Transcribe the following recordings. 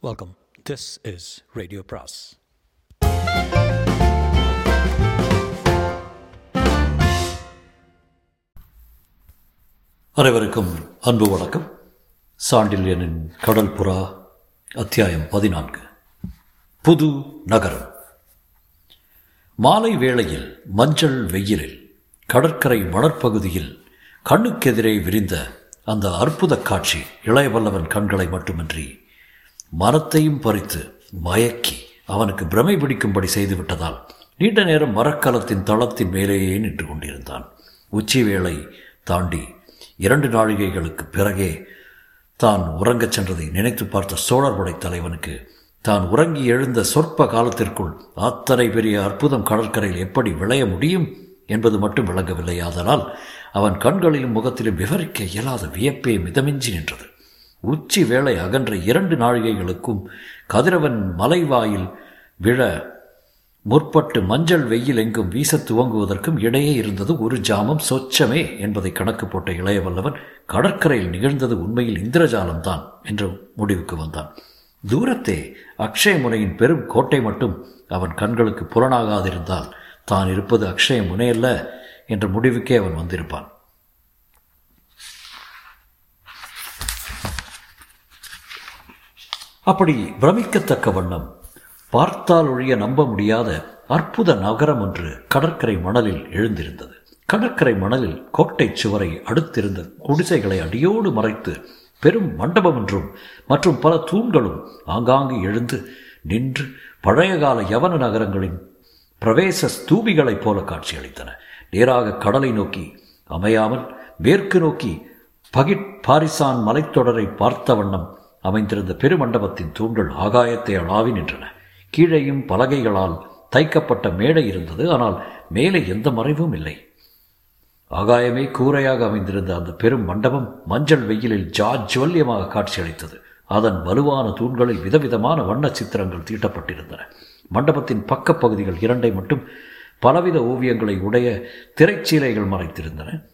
Welcome this is radio பிராஸ் அனைவருக்கும் அன்பு வணக்கம். சாண்டில்யனின் கடல் புறா அத்தியாயம் பதினான்கு. புது நகரம். மாலை வேளையில் மஞ்சள் வெயிலில் கடற்கரை வளர்ப்பகுதியில் கண்ணுக்கெதிரே விரிந்த அந்த அற்புத காட்சி இளையவல்லவன் கண்களை மட்டுமின்றி மரத்தையும் பறித்து மயக்கி அவனுக்கு பிரமை பிடிக்கும்படி செய்துவிட்டதால் நீண்ட நேரம் மரக்கலத்தின் தளத்தின் மேலேயே நின்று கொண்டிருந்தான் உச்சி வேளை தாண்டி இரண்டு நாழிகைகளுக்கு பிறகே தான் உறங்கச் சென்றதை நினைத்து பார்த்த சோழர் படை தலைவனுக்கு தான் உறங்கி எழுந்த சொற்ப காலத்திற்குள் அத்தனை பெரிய அற்புதம் கடற்கரையில் எப்படி விளைய முடியும் என்பது மட்டும் விளங்கவில்லை ஆதலால் அவன் கண்களிலும் முகத்திலும் விவரிக்க இயலாத வியப்பே மிதமிஞ்சி நின்றது. உச்சி வேளை அகன்ற இரண்டு நாழிகைகளுக்கும் கதிரவன் மலைவாயில் விழ முற்பட்டு மஞ்சள் வெயில் எங்கும் வீச துவங்குவதற்கும் இடையே இருந்தது ஒரு ஜாமம் சொச்சமே என்பதை கணக்கு போட்ட இளையவல்லவன் கடற்கரையில் நிகழ்ந்தது உண்மையில் இந்திரஜாலம்தான் என்ற முடிவுக்கு வந்தான். தூரத்தே அக்ஷய முனையின் பெரும் கோட்டை மட்டும் அவன் கண்களுக்கு புலனாகாதிருந்தால் தான் இருப்பது அக்ஷய முனையல்ல என்ற முடிவுக்கே அவன் வந்திருப்பான். அப்படி பிரமிக்கத்தக்க வண்ணம். பார்த்தால் ஒழிய நம்ப முடியாத அற்புத நகரம் ஒன்று கடற்கரை மணலில் எழுந்திருந்தது. கடற்கரை மணலில் கோட்டை சுவரை அடுத்திருந்த குடிசைகளை அடியோடு மறைத்து பெரும் மண்டபம் ஒன்றும் மற்றும் பல தூண்களும் ஆங்காங்கு எழுந்து நின்று பழைய கால யவன நகரங்களின் பிரவேச ஸ்தூபிகளைப் போல காட்சியளித்தன. நேராக கடலை நோக்கி அமையாமல் மேற்கு நோக்கி பகிட் பாரிசான் மலைத்தொடரை பார்த்த வண்ணம் அமைந்திருந்த பெருமண்டபத்தின் தூண்கள் ஆகாயத்தை அளாவி நின்றன. கீழேயும் பலகைகளால் தைக்கப்பட்ட மேடை இருந்தது. ஆனால் மேலே எந்த மறைவும் இல்லை. ஆகாயமே கூரையாக அமைந்திருந்த அந்த பெரும் மண்டபம் மஞ்சள் வெயிலில் ஜாஜ்வல்யமாக காட்சியளித்தது. அதன் வலுவான தூண்களில் விதவிதமான வண்ண சித்திரங்கள் தீட்டப்பட்டிருந்தன. மண்டபத்தின் பக்கப்பகுதிகள் இரண்டை மட்டும் பலவித ஓவியங்களை உடைய திரைச்சீலைகள் மறைத்திருந்தன.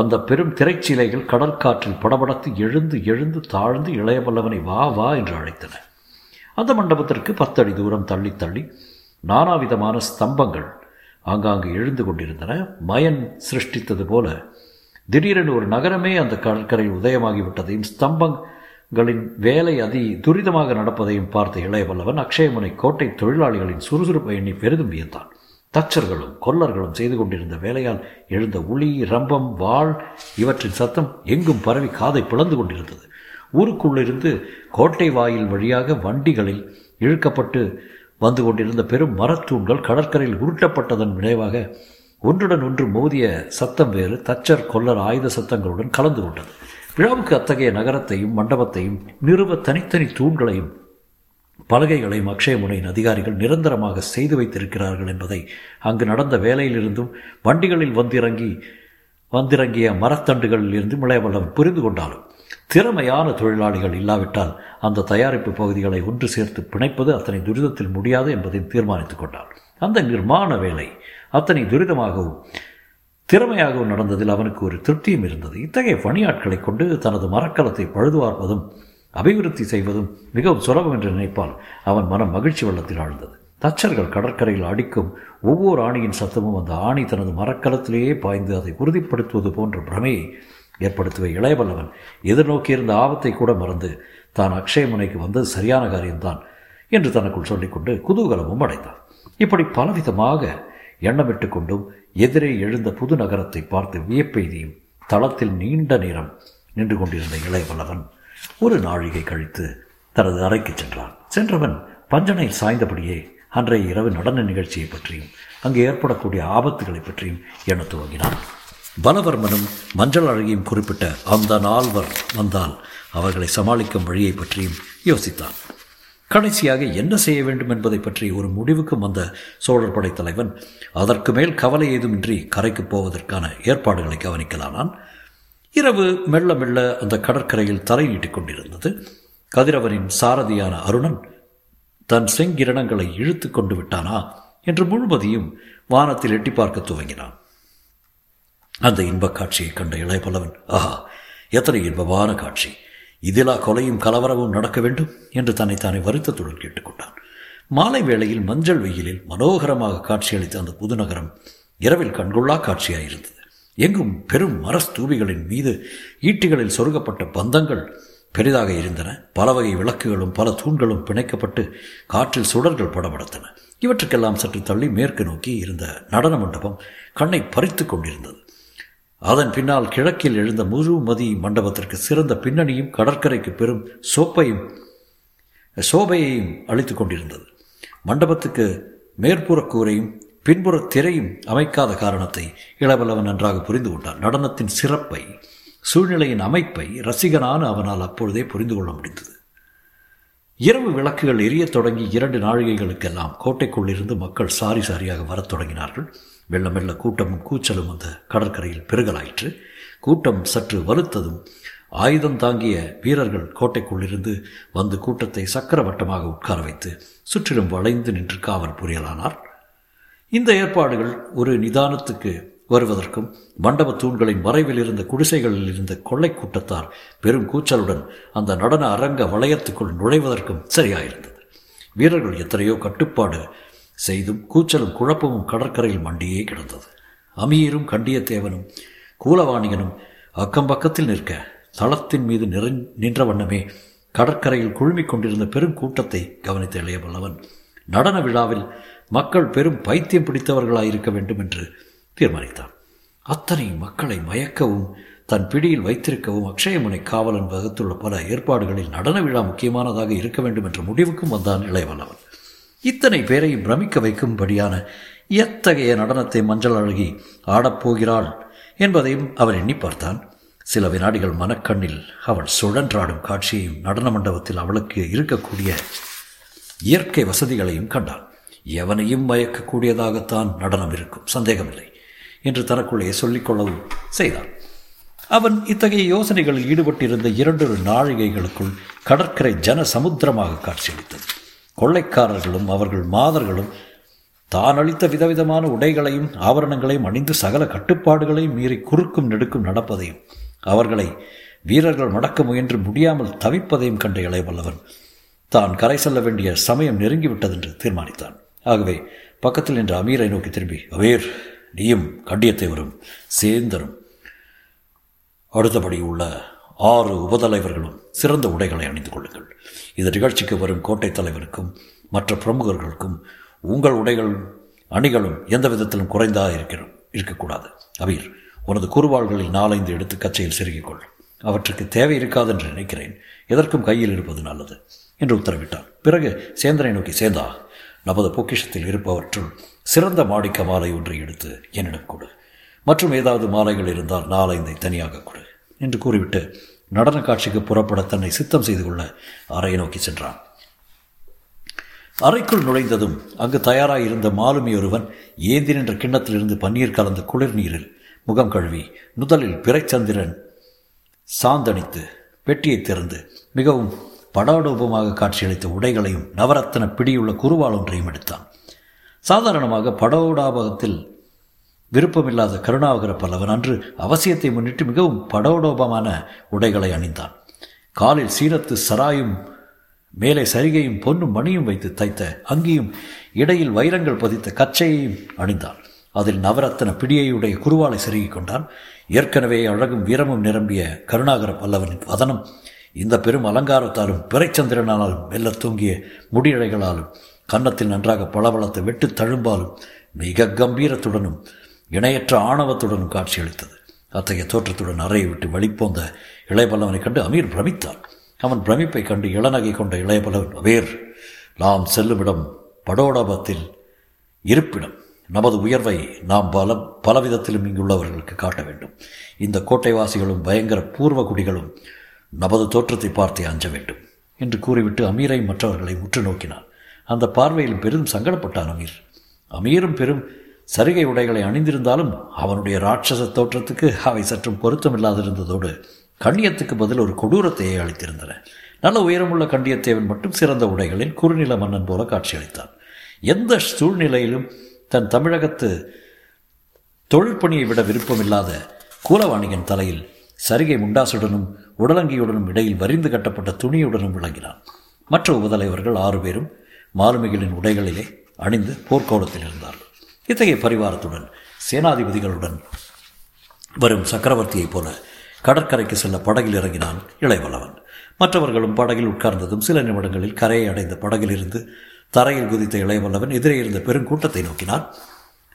அந்த பெரும் திரைச்சீலைகள் கடல் காற்றில் படபடத்து எழுந்து எழுந்து தாழ்ந்து இளையவல்லவனை வா வா என்று அழைத்தன. அந்த மண்டபத்திற்கு பத்தடி தூரம் தள்ளி தள்ளி நானாவிதமான ஸ்தம்பங்கள் ஆங்காங்கு எழுந்து கொண்டிருந்தன. மயன் சிருஷ்டித்தது போல திடீரென ஒரு நகரமே அந்த கடற்கரையில் உதயமாகிவிட்டதையும் ஸ்தம்பங்களின் வேலை அதி துரிதமாக நடப்பதையும் பார்த்த இளையவல்லவன் அக்ஷயமுனை கோட்டை தொழிலாளிகளின் சுறுசுறுப்பை எண்ணி பெரிதும் வியந்தான். தச்சர்களும் கொல்லர்களும் செய்து கொண்டிருந்த வேலையால் எழுந்த உளி ரம்பம் வாழ் இவற்றின் சத்தம் எங்கும் பரவி காதை பிளந்து கொண்டிருந்தது. ஊருக்குள்ளிருந்து கோட்டை வாயில் வழியாக வண்டிகளில் இழுக்கப்பட்டு வந்து கொண்டிருந்த பெரும் மரத்தூண்கள் கடற்கரையில் உருட்டப்பட்டதன் விளைவாக ஒன்றுடன் ஒன்று மோதிய சத்தம் வேறு தச்சர் கொல்லர் ஆயுத சத்தங்களுடன் கலந்து கொண்டது. விழாவுக்கு அத்தகைய நகரத்தையும் மண்டபத்தையும் நிறுவ தனித்தனி தூண்களையும் பலகைகளையும் அக்ஷயமுனையின் அதிகாரிகள் நிரந்தரமாக செய்து வைத்திருக்கிறார்கள் என்பதை அங்கு நடந்த வேலையிலிருந்தும் வண்டிகளில் வந்திறங்கி வந்திறங்கிய மரத்தண்டுகளில் இருந்து இளையவல்லம் புரிந்து கொண்டாலும் திறமையான தொழிலாளிகள் இல்லாவிட்டால் அந்த தயாரிப்பு பகுதிகளை ஒன்று சேர்த்து பிணைப்பது அத்தனை துரிதத்தில் முடியாது என்பதை தீர்மானித்துக் கொண்டார் அந்த நிர்மாண வேலை அத்தனை துரிதமாகவும் திறமையாகவும் நடந்ததில் அவனுக்கு ஒரு திருப்தியும் இருந்தது. இத்தகைய பணியாட்களை கொண்டு தனது மரக்கலத்தை பழுதுவார்ப்பதும் அபிவிருத்தி செய்வதும் மிகவும் சுலபம் என்று நினைப்பால் அவன் மனம் மகிழ்ச்சி வெள்ளத்தில் ஆழ்ந்தது. தச்சர்கள் கடற்கரையில் அடிக்கும் ஒவ்வொரு ஆணியின் சத்தமும் அந்த ஆணி தனது மரக்கலத்திலேயே பாய்ந்து அதை உறுதிப்படுத்துவது போன்ற பிரமையை ஏற்படுத்துவ. இளையவல்லவன் எதிர்நோக்கியிருந்த ஆபத்தை கூட மறந்து தான் அக்ஷயமுனைக்கு வந்தது சரியான காரியம்தான் என்று தனக்குள் சொல்லிக்கொண்டு குதூகலமும் அடைந்தான். இப்படி பலவிதமாக எண்ணமிட்டு கொண்டும் எதிரே எழுந்த புது நகரத்தை பார்த்து வியப்பெய்தியும் தளத்தில் நீண்ட நேரம் நின்று கொண்டிருந்த இளையவல்லவன் ஒரு நாழிகை கழித்து தனது அறைக்கு சென்றான். சென்றவன் பஞ்சனையில் சாய்ந்தபடியே அன்றைய இரவு நடன நிகழ்ச்சியை பற்றியும் அங்கு ஏற்படக்கூடிய ஆபத்துகளை பற்றியும் எண்ண துவங்கினான். பலவர்மனும் மஞ்சள் அழகியும் குறிப்பிட்ட அந்த நால்வர் வந்தால் அவர்களை சமாளிக்கும் வழியை பற்றியும் யோசித்தான். கடைசியாக என்ன செய்ய வேண்டும் என்பதை பற்றி ஒரு முடிவுக்கும் வந்த சோழர் படைத்தலைவன் அதற்கு மேல் கவலை ஏதுமின்றி கரைக்கு போவதற்கான ஏற்பாடுகளை கவனிக்கலானான். இரவு மெல்ல மெல்ல அந்த கடற்கரையில் தரையீட்டிக் கொண்டிருந்தது. கதிரவனின் சாரதியான அருணன் தன் செங்கிரணங்களை இழுத்து கொண்டு விட்டானா என்று முழுவதையும் வானத்தில் எட்டி பார்க்க துவங்கினான். அந்த இன்பக் காட்சியை கண்ட இளையபல்லவன் ஆஹா எத்தனை இன்பமான காட்சி! இதிலா கொலையும் கலவரமும் நடக்க வேண்டும்? என்று தன்னைத்தானே வருத்தத்துடன் கேட்டுக்கொண்டான் மாலை வேளையில் மஞ்சள் வெயிலில் மனோகரமாக காட்சியளித்த அந்த புதுநகரம் இரவில் கண்கொள்ளா காட்சியாயிருந்தது. எங்கும் பெரும் மரஸ்தூபிகளின் மீது ஈட்டிகளில் சொருகப்பட்ட பந்தங்கள் பெரிதாக இருந்தன. பல வகை விளக்குகளும் பல தூண்களும் பிணைக்கப்பட்டு காற்றில் சுடர்கள் படபடுத்தன. இவற்றுக்கெல்லாம் சற்று தள்ளி மேற்கு நோக்கி இருந்த நடன மண்டபம் கண்ணை பறித்து கொண்டிருந்தது. அதன் பின்னால் கிழக்கில் எழுந்த முழுமதி மண்டபத்திற்கு சிறந்த பின்னணியும் கடற்கரைக்கு பெரும் சோப்பையும் சோபையையும் அளித்து கொண்டிருந்தது. மண்டபத்துக்கு மேற்புற கூரையும் பின்புற திரையும் அமைக்காத காரணத்தை இளவல்லவன் நன்றாக புரிந்து கொண்டான். நடனத்தின் சிறப்பை சூழ்நிலையின் அமைப்பை ரசிகனான அவனால் அப்பொழுதே புரிந்து கொள்ள முடிந்தது. இரவு விளக்குகள் எரியத் தொடங்கி இரண்டு நாழிகைகளுக்கெல்லாம் கோட்டைக்குள்ளிருந்து மக்கள் சாரி சாரியாக வரத் தொடங்கினார்கள். மெல்ல மெல்ல கூட்டமும் கூச்சலும் அந்த கடற்கரையில் பெருகலாயிற்று. கூட்டம் சற்று வலுத்ததும் ஆயுதம் தாங்கிய வீரர்கள் கோட்டைக்குள்ளிருந்து வந்து கூட்டத்தை சக்கரவட்டமாக உட்கார வைத்து சுற்றிலும் வளைந்து நின்று காவல் புரியலானார். இந்த ஏற்பாடுகள் ஒரு நிதானத்துக்கு வருவதற்கும் மண்டப தூண்களின் மறைவில் இருந்த குடிசைகளில் இருந்த கொள்ளை கூட்டத்தார் பெரும் கூச்சலுடன் அந்த நடன அரங்க வளையத்துக்குள் நுழைவதற்கும் சரியாயிருந்தது. வீரர்கள் எத்தனையோ கட்டுப்பாடு செய்தும் கூச்சலும் குழப்பமும் கடற்கரையில் மண்டியே கிடந்தது. அமீரும் கண்டியத்தேவனும் கூலவாணிகனும் அக்கம் பக்கத்தில் நிற்க தளத்தின் மீது நிறை நின்ற வண்ணமே கடற்கரையில் குழுமிக் கொண்டிருந்த பெரும் கூட்டத்தை கவனித்த இளையவல்லவன் நடன விழாவில் மக்கள் பெரும் பைத்தியம் பிடித்தவர்களாயிருக்க வேண்டும் என்று தீர்மானித்தான் அத்தனை மக்களை மயக்கவும் தன் பிடியில் வைத்திருக்கவும் அக்ஷயமுனை காவலன் வகுத்துள்ள பல ஏற்பாடுகளில் நடன விழா முக்கியமானதாக இருக்க வேண்டும் என்ற முடிவுக்கும் வந்தான் இளையவல்லவன். இத்தனை பேரையும் பிரமிக்க வைக்கும்படியான எத்தகைய நடனத்தை மஞ்சள் அழகி ஆடப்போகிறாள் என்பதையும் அவன் எண்ணி பார்த்தான். சில வினாடிகள் மனக்கண்ணில் அவள் சுழன்றாடும் காட்சியையும் நடன மண்டபத்தில் அவளுக்கு இருக்கக்கூடிய இயற்கை வசதிகளையும் கண்டான். எவனையும் மயக்கக்கூடியதாகத்தான் நடனம் இருக்கும். சந்தேகமில்லை. என்று தனக்குள்ளே சொல்லிக்கொள்ளவும் செய்தான். அவன் இத்தகைய யோசனைகளில் ஈடுபட்டிருந்த இரண்டொரு நாழிகைகளுக்குள் கடற்கரை ஜன சமுத்திரமாக காட்சியளித்தது. கொள்ளைக்காரர்களும் அவர்கள் மாதர்களும் தான் அளித்த விதவிதமான உடைகளையும் ஆபரணங்களையும் அணிந்து சகல கட்டுப்பாடுகளையும் மீறி குறுக்கும் நெடுக்கும் நடப்பதையும் அவர்களை வீரர்கள் மடக்க முயன்று முடியாமல் தவிப்பதையும் கண்ட இளையவல்லவன் தான் கரை செல்ல வேண்டிய சமயம் நெருங்கிவிட்டதென்று தீர்மானித்தான். ஆகவே பக்கத்தில் நின்ற அமீரை நோக்கி திரும்பி அமீர் நீயும் கண்டியத்தேவரும் சேந்தரும். அடுத்தபடி உள்ள ஆறு உபதலைவர்களும் சிறந்த உடைகளை அணிந்து கொள்ளுங்கள். இந்த நிகழ்ச்சிக்கு வரும் கோட்டை தலைவருக்கும் மற்ற பிரமுகர்களுக்கும் உங்கள் உடைகள் அணிகளும் எந்த விதத்திலும் குறைந்தா இருக்கிறோம் இருக்கக்கூடாது. அபீர் உனது குறுவாள்களில் நாலைந்து எடுத்து கச்சையில் செருகிக்கொள் அவற்றுக்கு தேவை இருக்காது என்று நினைக்கிறேன். எதற்கும் கையில் இருப்பது நல்லது என்று உத்தரவிட்டான் பிறகு சேந்தனை நோக்கி சேந்தா நமது பொக்கிஷத்தில் இருப்பவற்றுள் சிறந்த மாடிக்க மாலை ஒன்றை எடுத்து என்னிடம் கொடு. மற்றும் ஏதாவது மாலைகள் இருந்தால் நாலைந்தை தனியாக கொடு என்று கூறிவிட்டு நடன காட்சிக்கு புறப்பட தன்னை சித்தம் செய்து கொள்ள அறையை நோக்கி சென்றான். அறைக்குள் நுழைந்ததும் அங்கு தயாராக இருந்த மாலுமி ஒருவன் ஏந்தி நின்ற கிண்ணத்திலிருந்து பன்னீர் கலந்த குளிர் நீரில் முகம் கழுவி முதலில் பிறைச்சந்திரன் சாந்தணித்து பெட்டியை திறந்து மிகவும் படாடோபமாக காட்சியளித்த உடைகளையும் நவரத்தன பிடியுள்ள குருவால் ஒன்றையும் எடுத்தான். சாதாரணமாக படோடாபகத்தில் விருப்பமில்லாத கருணாகர பல்லவன் அன்று அவசியத்தை முன்னிட்டு மிகவும் படோடோபமான உடைகளை அணிந்தான். காலில் சீரத்து சராயும் மேலே சரிகையும் பொன்னும் மணியும் வைத்து தைத்த அங்கியும் இடையில் வைரங்கள் பதித்த கச்சையையும் அணிந்தான். அதில் நவரத்தன பிடியையுடைய குருவாலை செருகிக் கொண்டான். ஏற்கனவே அழகும் வீரமும் நிரம்பிய கருணாகர பல்லவனின் வதனம் இந்த பெரும் அலங்காரத்தாலும் பிறைச்சந்திரனாலும் மெல்ல தூங்கிய முடியழைகளாலும் கன்னத்தில் நன்றாக பளபளத்த வெட்டு தழும்பாலும் மிக கம்பீரத்துடனும் இணையற்ற ஆணவத்துடனும் காட்சியளித்தது. அத்தகைய தோற்றத்துடன் அறையை விட்டு வெளிப்போந்த இளையபல்லவனை கண்டு அமீர் பிரமித்தான் அவன் பிரமிப்பை கண்டு இளநகை கொண்ட இளையபல்லவன் வேர் நாம் செல்லுமிடம் படோடபத்தில் இருப்பிடம். நமது உயர்வை நாம் பல பலவிதத்திலும் இங்குள்ளவர்களுக்கு காட்ட வேண்டும். இந்த கோட்டைவாசிகளும் பயங்கர பூர்வ குடிகளும் நமது தோற்றத்தை பார்த்தே அஞ்ச வேண்டும் என்று கூறிவிட்டு அமீரை மற்றவர்களை உற்று நோக்கினான். அந்த பார்வையில் பெரிதும் சங்கடப்பட்டான் அமீர். அமீரும் பெரும் சரிகை உடைகளை அணிந்திருந்தாலும் அவனுடைய ராட்சச தோற்றத்துக்கு அவை சற்றும் பொருத்தமில்லாதிருந்ததோடு கண்ணியத்துக்கு பதில் ஒரு கொடூரத்தையே அளித்திருந்தன. நல்ல உயரமுள்ள கண்டியத்தேவன் மட்டும் சிறந்த உடைகளில் குறுநில மன்னன் போல காட்சியளித்தான். எந்த சூழ்நிலையிலும் தன் தமிழகத்து தொழிற்பணியை விட விருப்பமில்லாத கூலவாணியின் தலையில் சரிகை முண்டாசுடனும் உடலங்கியுடனும் இடையில் வரிந்து கட்டப்பட்ட துணியுடனும் விளங்கினான். மற்ற உபதலைவர்கள் ஆறு பேரும் மாலுமிகளின் உடைகளிலே அணிந்து போர்க்கோலத்தில் இருந்தார்கள் இத்தகைய பரிவாரத்துடன் சேனாதிபதிகளுடன் வரும் சக்கரவர்த்தியைப் போல கடற்கரைக்கு செல்ல படகில் இறங்கினான் இளைவளவன் மற்றவர்களும் படகில் உட்கார்ந்ததும் சில நிமிடங்களில் கரையை அடைந்த படகிலிருந்து தரையில் குதித்த இளையவல்லவன் எதிரே இருந்த பெருங்கூட்டத்தை நோக்கினான்.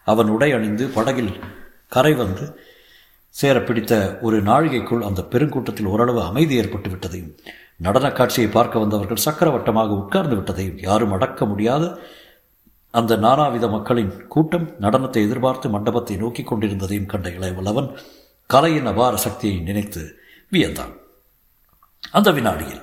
அவன் உடை அணிந்து படகில் கரை வந்து சேர பிடித்த ஒரு நாழிகைக்குள் அந்த பெருங்கூட்டத்தில் ஓரளவு அமைதி ஏற்பட்டு விட்டதையும் நடனக் காட்சியை பார்க்க வந்தவர்கள் சக்கரவட்டமாக உட்கார்ந்து விட்டதையும் யாரும் அடக்க முடியாத அந்த நானாவித மக்களின் கூட்டம் நடனத்தை எதிர்பார்த்து மண்டபத்தை நோக்கி கொண்டிருந்ததையும் கண்ட இளையவல்லவன் கலையின் அபார சக்தியை நினைத்து வியந்தான். அந்த வினாடியில்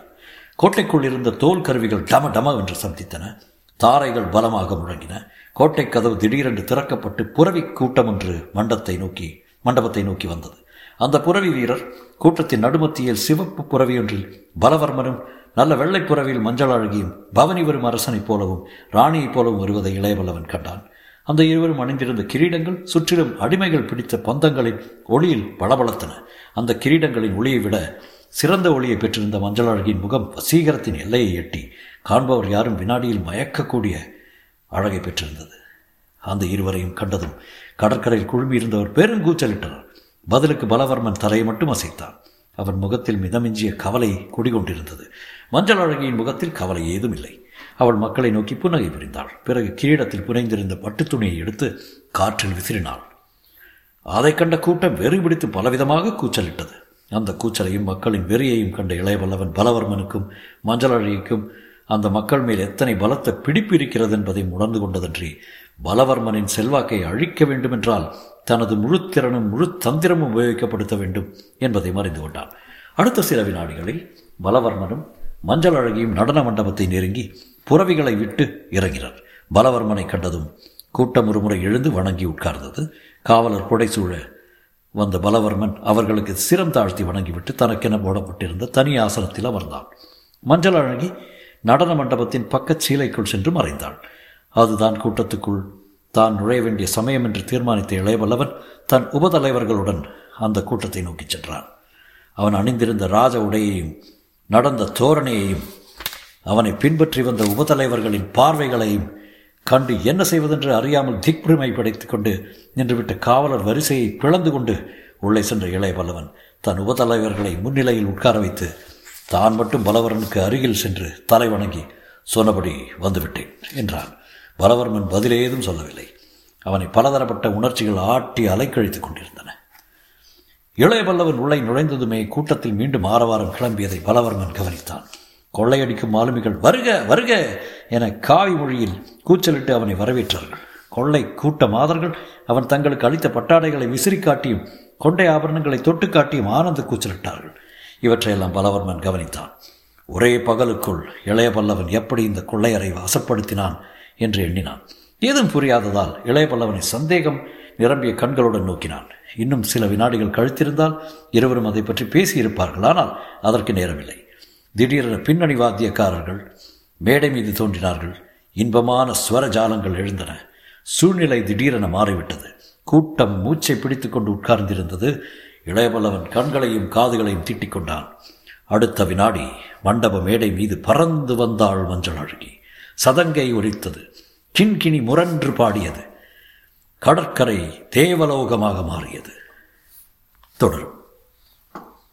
கோட்டைக்குள் இருந்த தோல் கருவிகள் டம டம என்று சந்தித்தன. தாரைகள் பலமாக முழங்கின. கோட்டை கதவு திடீரென்று திறக்கப்பட்டு புறவி கூட்டம் ஒன்று மண்டத்தை நோக்கி மண்டபத்தை நோக்கி வந்தது. அந்த புறவி வீரர் கூட்டத்தின் நடுமத்தியில் சிவப்பு புறவியொன்றில் பலவர்மனும் நல்ல வெள்ளை புறவியில் மஞ்சள் அழகியும் பவனி வரும் அரசனைப் போலவும் ராணியைப் போலவும் வருவதை இளையவல்லவன் கண்டான். அந்த இருவரும் அணிந்திருந்த கிரீடங்கள் சுற்றிலும் அடிமைகள் பிடித்த பந்தங்களின் ஒளியில் பளபளத்தன. அந்த கிரீடங்களின் ஒளியை விட சிறந்த ஒளியை பெற்றிருந்த மஞ்சள் அழகியின் முகம் வசீகரத்தின் எல்லையை எட்டி காண்பவர் யாரும் வினாடியில் மயக்கக்கூடிய அழகை பெற்றிருந்தது. அந்த இருவரையும் கண்டதும் கடற்கரையில் குழுமியிருந்தவர் பெருங்கூச்சலிட்டார். பதிலுக்கு பலவர்மன் தலையை மட்டும் அசைத்தான். அவன் முகத்தில் மிதமிஞ்சிய கவலை குடிகொண்டிருந்தது. மஞ்சள் அழகியின் முகத்தில் கவலை ஏதும் இல்லை. அவள் மக்களை நோக்கி புன்னகை புரிந்தாள். பிறகு கிரீடத்தில் புனைந்திருந்த பட்டுத் துணியை எடுத்து காற்றில் விசிறினாள். அதை கண்ட கூட்டம் வெறி பிடித்து பலவிதமாக கூச்சலிட்டது. அந்த கூச்சலையும் மக்களின் வெறியையும் கண்ட இளையவல்லவன் பலவர்மனுக்கும் மஞ்சள் அழகிக்கும் அந்த மக்கள் மேல் எத்தனை பலத்த பிடிப்பு இருக்கிறது என்பதை உணர்ந்து கொண்டதன்றி பலவர்மனின் செல்வாக்கை அழிக்க வேண்டுமென்றால் தனது முழு திறனும் முழு தந்திரமும் உபயோகிக்கப்படுத்த வேண்டும் என்பதை மறைந்து கொண்டான். அடுத்த சில வினாடிகளில் பலவர்மனும் மஞ்சள் அழகியும் நடன மண்டபத்தை நெருங்கி புறவிகளை விட்டு இறங்கினர். பலவர்மனை கண்டதும் கூட்டம் ஒருமுறை எழுந்து வணங்கி உட்கார்ந்தது. காவலர் புடைசூழ வந்த பலவர்மன் அவர்களுக்கு சிரம் தாழ்த்தி வணங்கிவிட்டு தனக்கென போடப்பட்டிருந்த தனி ஆசனத்தில் அமர்ந்தான். மஞ்சள் அழகி நடன மண்டபத்தின் பக்கச் சீலைக்குள் சென்று மறைந்தாள். அதுதான் கூட்டத்துக்குள் தான் நுழைய வேண்டிய சமயம் என்று தீர்மானித்த இளையவல்லவன் தன் உபதலைவர்களுடன் அந்த கூட்டத்தை நோக்கிச் சென்றான். அவன் அணிந்திருந்த ராஜ உடையையும் நடந்த தோரணையையும் அவனை பின்பற்றி வந்த உபதலைவர்களின் பார்வைகளையும் கண்டு என்ன செய்வதென்று அறியாமல் திக்புரிமை படைத்துக் கொண்டு நின்றுவிட்ட காவலர் வரிசையை பிளந்து கொண்டு உள்ளே சென்ற இளையவல்லவன் தன் உபதலைவர்களை முன்னிலையில் உட்கார வைத்து தான் மட்டும் பலவரனுக்கு அருகில் சென்று தலை வணங்கி சொன்னபடி வந்துவிட்டேன் என்றான். பலவர்மன் பதிலேதும் சொல்லவில்லை. அவனை பலதரப்பட்ட உணர்ச்சிகள் ஆட்டி அலைக்கழித்துக் கொண்டிருந்தன. இளைய பல்லவன் உள்ளே நுழைந்ததுமே கூட்டத்தில் மீண்டும் ஆரவாரம் கிளம்பியதை பலவர்மன் கவனித்தான். கொள்ளையடிக்கும் மாலுமிகள் வருக வருக! என காவி மொழியில் கூச்சலிட்டு அவனை வரவேற்றார்கள். கொள்ளை கூட்ட மாதர்கள் அவன் தங்களுக்கு அளித்த பட்டாடைகளை விசிறி காட்டியும் கொண்டை ஆபரணங்களை தொட்டு காட்டியும் ஆனந்த கூச்சலிட்டார்கள். இவற்றையெல்லாம் பலவர்மன் கவனித்தான். ஒரே பகலுக்குள் இளைய பல்லவன் எப்படி இந்த கொள்ளையரை வசப்படுத்தினான் என்று எண்ணினான். ஏதும் புரியாததால் இளைய பல்லவனை சந்தேகம் நிரம்பிய கண்களுடன் நோக்கினான். இன்னும் சில வினாடிகள் கழித்திருந்தால் இருவரும் அதை பற்றி பேசியிருப்பார்கள். ஆனால் அதற்கு நேரமில்லை. திடீரென பின்னணி வாத்தியக்காரர்கள் மேடை மீது தோன்றினார்கள். இன்பமான ஸ்வர ஜாலங்கள் எழுந்தன. சூழ்நிலை திடீரென மாறிவிட்டது. கூட்டம் மூச்சை பிடித்து கொண்டு உட்கார்ந்திருந்தது. இளையபல்லவன் கண்களையும் காதுகளையும் தீட்டிக் கொண்டான் அடுத்த வினாடி மண்டப மேடை மீது பறந்து வந்தாள் மஞ்சள் அழகி. சதங்கை ஒலித்தது. கிண்கிணி முரன்று பாடியது. கடற்கரை தேவலோகமாக மாறியது. தொடரும்.